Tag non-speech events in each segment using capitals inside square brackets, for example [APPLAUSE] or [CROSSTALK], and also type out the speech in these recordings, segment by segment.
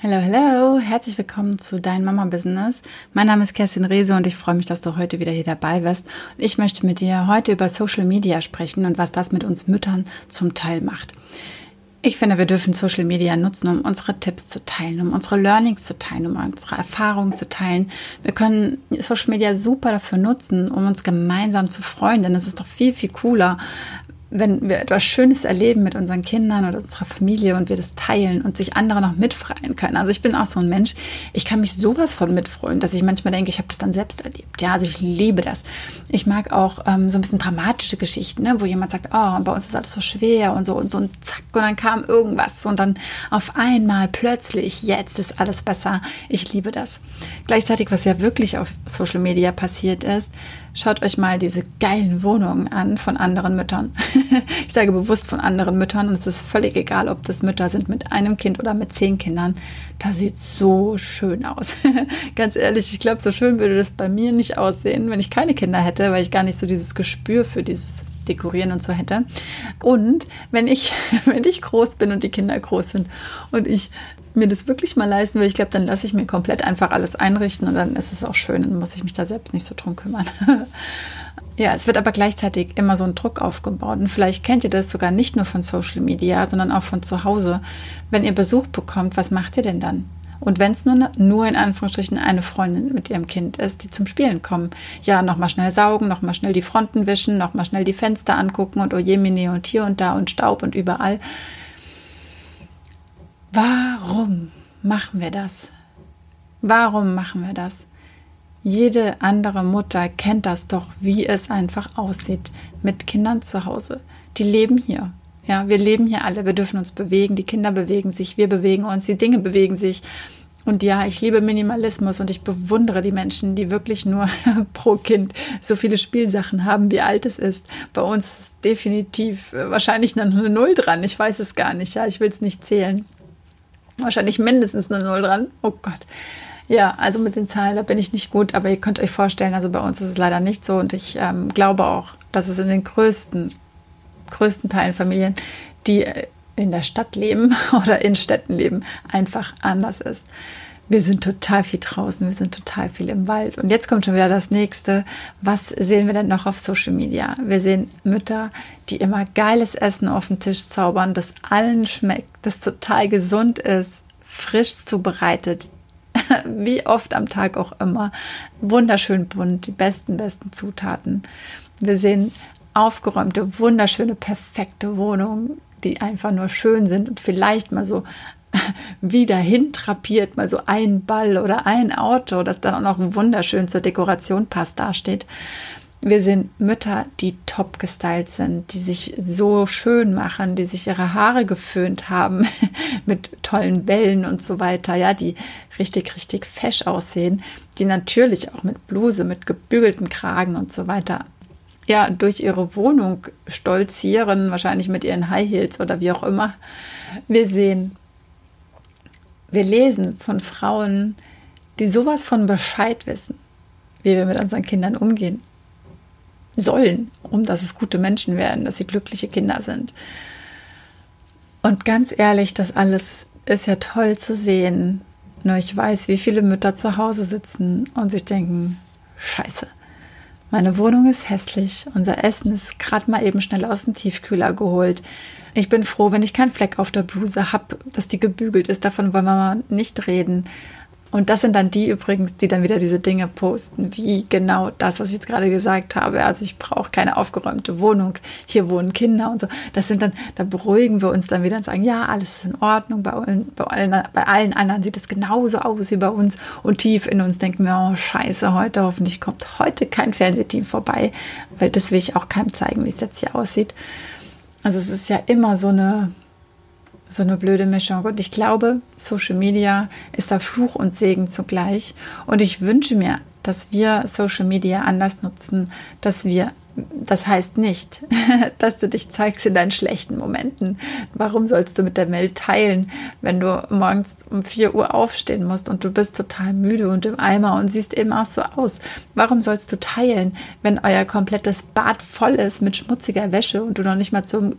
Hallo, hallo, herzlich willkommen zu Dein Mama Business. Mein Name ist Kerstin Rehse und ich freue mich, dass du heute wieder hier dabei bist. Ich möchte mit dir heute über Social Media sprechen und was das mit uns Müttern zum Teil macht. Ich finde, wir dürfen Social Media nutzen, um unsere Tipps zu teilen, um unsere Learnings zu teilen, um unsere Erfahrungen zu teilen. Wir können Social Media super dafür nutzen, um uns gemeinsam zu freuen, denn es ist doch viel, viel cooler, wenn wir etwas Schönes erleben mit unseren Kindern oder unserer Familie und wir das teilen und sich andere noch mitfreuen können. Also ich bin auch so ein Mensch, ich kann mich sowas von mitfreuen, dass ich manchmal denke, ich habe das dann selbst erlebt. Ja, also ich liebe das. Ich mag auch ähm, so ein bisschen dramatische Geschichten, ne, wo jemand sagt, oh, bei uns ist alles so schwer und so und so und zack und dann kam irgendwas und dann auf einmal plötzlich, jetzt ist alles besser. Ich liebe das. Gleichzeitig, was ja wirklich auf Social Media passiert ist, Schaut euch mal diese geilen Wohnungen an von anderen Müttern. [LAUGHS] [LAUGHS] ich sage bewusst von anderen Müttern und es ist völlig egal, ob das Mütter sind mit einem Kind oder mit zehn Kindern. Da sieht so schön aus. [LAUGHS] Ganz ehrlich, ich glaube, so schön würde das bei mir nicht aussehen, wenn ich keine Kinder hätte, weil ich gar nicht so dieses Gespür für dieses Dekorieren und so hätte. Und wenn ich, [LAUGHS] wenn ich groß bin und die Kinder groß sind und ich mir das wirklich mal leisten will, ich glaube, dann lasse ich mir komplett einfach alles einrichten und dann ist es auch schön, dann muss ich mich da selbst nicht so drum kümmern. Ja, es wird aber gleichzeitig immer so ein Druck aufgebaut und vielleicht kennt ihr das sogar nicht nur von Social Media, sondern auch von zu Hause. Wenn ihr Besuch bekommt, was macht ihr denn dann? Und wenn es nur, nur in Anführungsstrichen eine Freundin mit ihrem Kind ist, die zum Spielen kommen, ja, nochmal schnell saugen, nochmal schnell die Fronten wischen, nochmal schnell die Fenster angucken und oh je, Mini und hier und da und Staub und überall. Warum machen wir das? Warum machen wir das? Jede andere Mutter kennt das doch, wie es einfach aussieht mit Kindern zu Hause. Die leben hier. Ja, wir leben hier alle. Wir dürfen uns bewegen. Die Kinder bewegen sich. Wir bewegen uns. Die Dinge bewegen sich. Und ja, ich liebe Minimalismus und ich bewundere die Menschen, die wirklich nur [LAUGHS] pro Kind so viele Spielsachen haben, wie alt es ist. Bei uns ist es definitiv äh, wahrscheinlich eine Null dran. Ich weiß es gar nicht. Ja, ich will es nicht zählen wahrscheinlich mindestens eine Null dran. Oh Gott. Ja, also mit den Zahlen, da bin ich nicht gut, aber ihr könnt euch vorstellen, also bei uns ist es leider nicht so und ich ähm, glaube auch, dass es in den größten, größten Teilen Familien, die äh, in der Stadt leben [LAUGHS] oder in Städten leben, einfach anders ist. Wir sind total viel draußen, wir sind total viel im Wald. Und jetzt kommt schon wieder das nächste. Was sehen wir denn noch auf Social Media? Wir sehen Mütter, die immer geiles Essen auf den Tisch zaubern, das allen schmeckt, das total gesund ist, frisch zubereitet, [LAUGHS] wie oft am Tag auch immer. Wunderschön bunt, die besten, besten Zutaten. Wir sehen aufgeräumte, wunderschöne, perfekte Wohnungen, die einfach nur schön sind und vielleicht mal so [LAUGHS] wieder hintrapiert, mal so ein Ball oder ein Auto, das dann auch noch wunderschön zur Dekoration passt, dasteht. Wir sind Mütter, die top gestylt sind, die sich so schön machen, die sich ihre Haare geföhnt haben [LAUGHS] mit tollen Wellen und so weiter, ja, die richtig, richtig fesch aussehen, die natürlich auch mit Bluse, mit gebügelten Kragen und so weiter ja, durch ihre Wohnung stolzieren, wahrscheinlich mit ihren High Heels oder wie auch immer. Wir sehen wir lesen von Frauen, die sowas von Bescheid wissen, wie wir mit unseren Kindern umgehen sollen, um dass es gute Menschen werden, dass sie glückliche Kinder sind. Und ganz ehrlich, das alles ist ja toll zu sehen. Nur ich weiß, wie viele Mütter zu Hause sitzen und sich denken, scheiße, meine Wohnung ist hässlich, unser Essen ist gerade mal eben schnell aus dem Tiefkühler geholt. Ich bin froh, wenn ich keinen Fleck auf der Bluse habe, dass die gebügelt ist. Davon wollen wir mal nicht reden. Und das sind dann die übrigens, die dann wieder diese Dinge posten, wie genau das, was ich jetzt gerade gesagt habe. Also ich brauche keine aufgeräumte Wohnung, hier wohnen Kinder und so. Das sind dann, da beruhigen wir uns dann wieder und sagen, ja, alles ist in Ordnung. Bei allen, bei allen, bei allen anderen sieht es genauso aus wie bei uns. Und tief in uns denken wir, oh scheiße, heute hoffentlich kommt heute kein Fernsehteam vorbei, weil das will ich auch keinem zeigen, wie es jetzt hier aussieht. Also es ist ja immer so eine so eine blöde Mischung. Und ich glaube, Social Media ist da Fluch und Segen zugleich. Und ich wünsche mir, dass wir Social Media anders nutzen, dass wir das heißt nicht, [LAUGHS] dass du dich zeigst in deinen schlechten Momenten. Warum sollst du mit der Welt teilen, wenn du morgens um 4 Uhr aufstehen musst und du bist total müde und im Eimer und siehst eben auch so aus? Warum sollst du teilen, wenn euer komplettes Bad voll ist mit schmutziger Wäsche und du noch nicht mal zum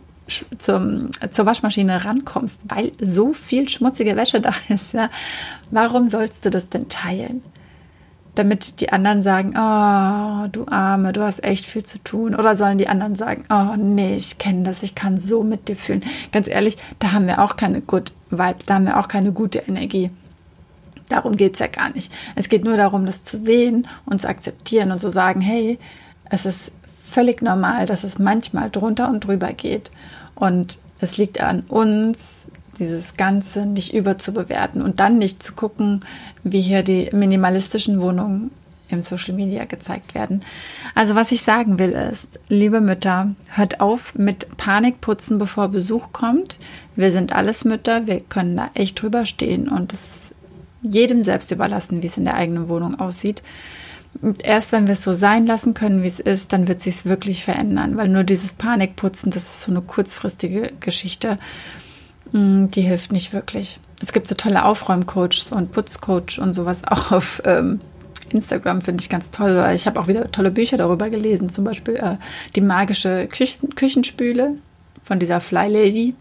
zum, zur Waschmaschine rankommst, weil so viel schmutzige Wäsche da [LAUGHS] ist. Ja? Warum sollst du das denn teilen? Damit die anderen sagen, oh, du Arme, du hast echt viel zu tun. Oder sollen die anderen sagen, oh nee, ich kenne das, ich kann so mit dir fühlen. Ganz ehrlich, da haben wir auch keine Good Vibes, da haben wir auch keine gute Energie. Darum geht es ja gar nicht. Es geht nur darum, das zu sehen und zu akzeptieren und zu sagen, hey, es ist völlig normal, dass es manchmal drunter und drüber geht. Und es liegt an uns, dieses Ganze nicht überzubewerten und dann nicht zu gucken, wie hier die minimalistischen Wohnungen im Social Media gezeigt werden. Also was ich sagen will ist, liebe Mütter, hört auf mit Panikputzen, bevor Besuch kommt. Wir sind alles Mütter, wir können da echt drüber stehen und es ist jedem selbst überlassen, wie es in der eigenen Wohnung aussieht. Und erst wenn wir es so sein lassen können, wie es ist, dann wird sich wirklich verändern, weil nur dieses Panikputzen, das ist so eine kurzfristige Geschichte, mm, die hilft nicht wirklich. Es gibt so tolle Aufräumcoaches und Putzcoach und sowas auch auf ähm, Instagram, finde ich ganz toll. Ich habe auch wieder tolle Bücher darüber gelesen, zum Beispiel äh, die magische Küchen Küchenspüle von dieser Fly Lady.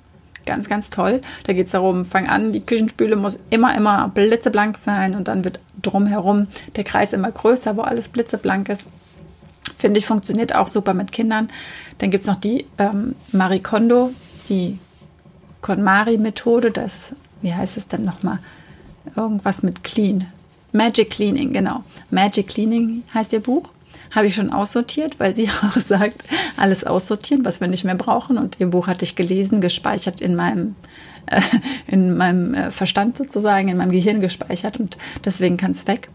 Ganz, ganz toll. Da geht es darum, fang an, die Küchenspüle muss immer, immer blitzeblank sein und dann wird drumherum der Kreis immer größer, wo alles blitzeblank ist. Finde ich, funktioniert auch super mit Kindern. Dann gibt es noch die ähm, Marie Kondo, die KonMari-Methode. Das, wie heißt es denn nochmal? Irgendwas mit Clean. Magic Cleaning, genau. Magic Cleaning heißt ihr Buch habe ich schon aussortiert, weil sie [LAUGHS] auch sagt, alles aussortieren, was wir nicht mehr brauchen. Und ihr Buch hatte ich gelesen, gespeichert in meinem, äh, in meinem äh, Verstand sozusagen, in meinem Gehirn gespeichert und deswegen kann es weg.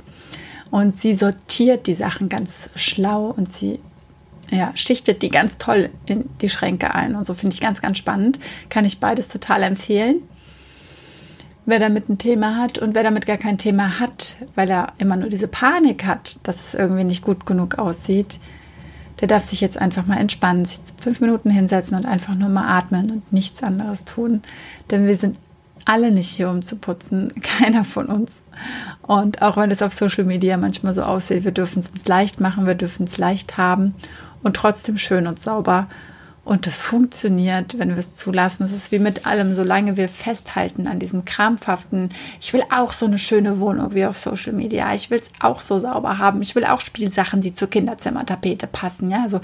Und sie sortiert die Sachen ganz schlau und sie ja, schichtet die ganz toll in die Schränke ein. Und so finde ich ganz, ganz spannend. Kann ich beides total empfehlen wer damit ein Thema hat und wer damit gar kein Thema hat, weil er immer nur diese Panik hat, dass es irgendwie nicht gut genug aussieht, der darf sich jetzt einfach mal entspannen, sich fünf Minuten hinsetzen und einfach nur mal atmen und nichts anderes tun. Denn wir sind alle nicht hier, um zu putzen, [LAUGHS] keiner von uns. Und auch wenn es auf Social Media manchmal so aussieht, wir dürfen es uns leicht machen, wir dürfen es leicht haben und trotzdem schön und sauber und das funktioniert, wenn wir es zulassen. Es ist wie mit allem, solange wir festhalten an diesem krampfhaften, ich will auch so eine schöne Wohnung wie auf Social Media. Ich will es auch so sauber haben. Ich will auch Spielsachen, die zur Kinderzimmertapete passen. Ja, so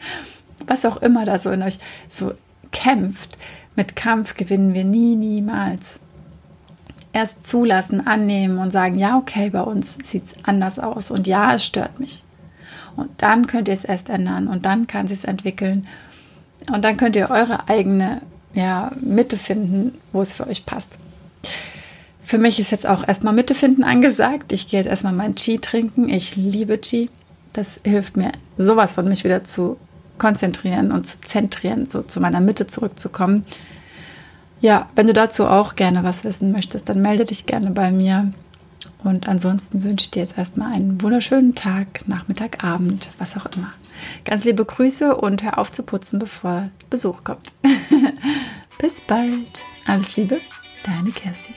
[LAUGHS] was auch immer da so in euch so kämpft. Mit Kampf gewinnen wir nie, niemals. Erst zulassen, annehmen und sagen, ja, okay, bei uns sieht es anders aus und ja, es stört mich. Und dann könnt ihr es erst ändern und dann kann es entwickeln und dann könnt ihr eure eigene ja, Mitte finden, wo es für euch passt. Für mich ist jetzt auch erstmal Mitte finden angesagt. Ich gehe jetzt erstmal mein Chi trinken. Ich liebe Chi. Das hilft mir sowas von mich wieder zu konzentrieren und zu zentrieren, so zu meiner Mitte zurückzukommen. Ja, wenn du dazu auch gerne was wissen möchtest, dann melde dich gerne bei mir. Und ansonsten wünsche ich dir jetzt erstmal einen wunderschönen Tag, Nachmittag, Abend, was auch immer. Ganz liebe Grüße und hör auf zu putzen, bevor Besuch kommt. [LAUGHS] Bis bald. Alles Liebe, deine Kerstin.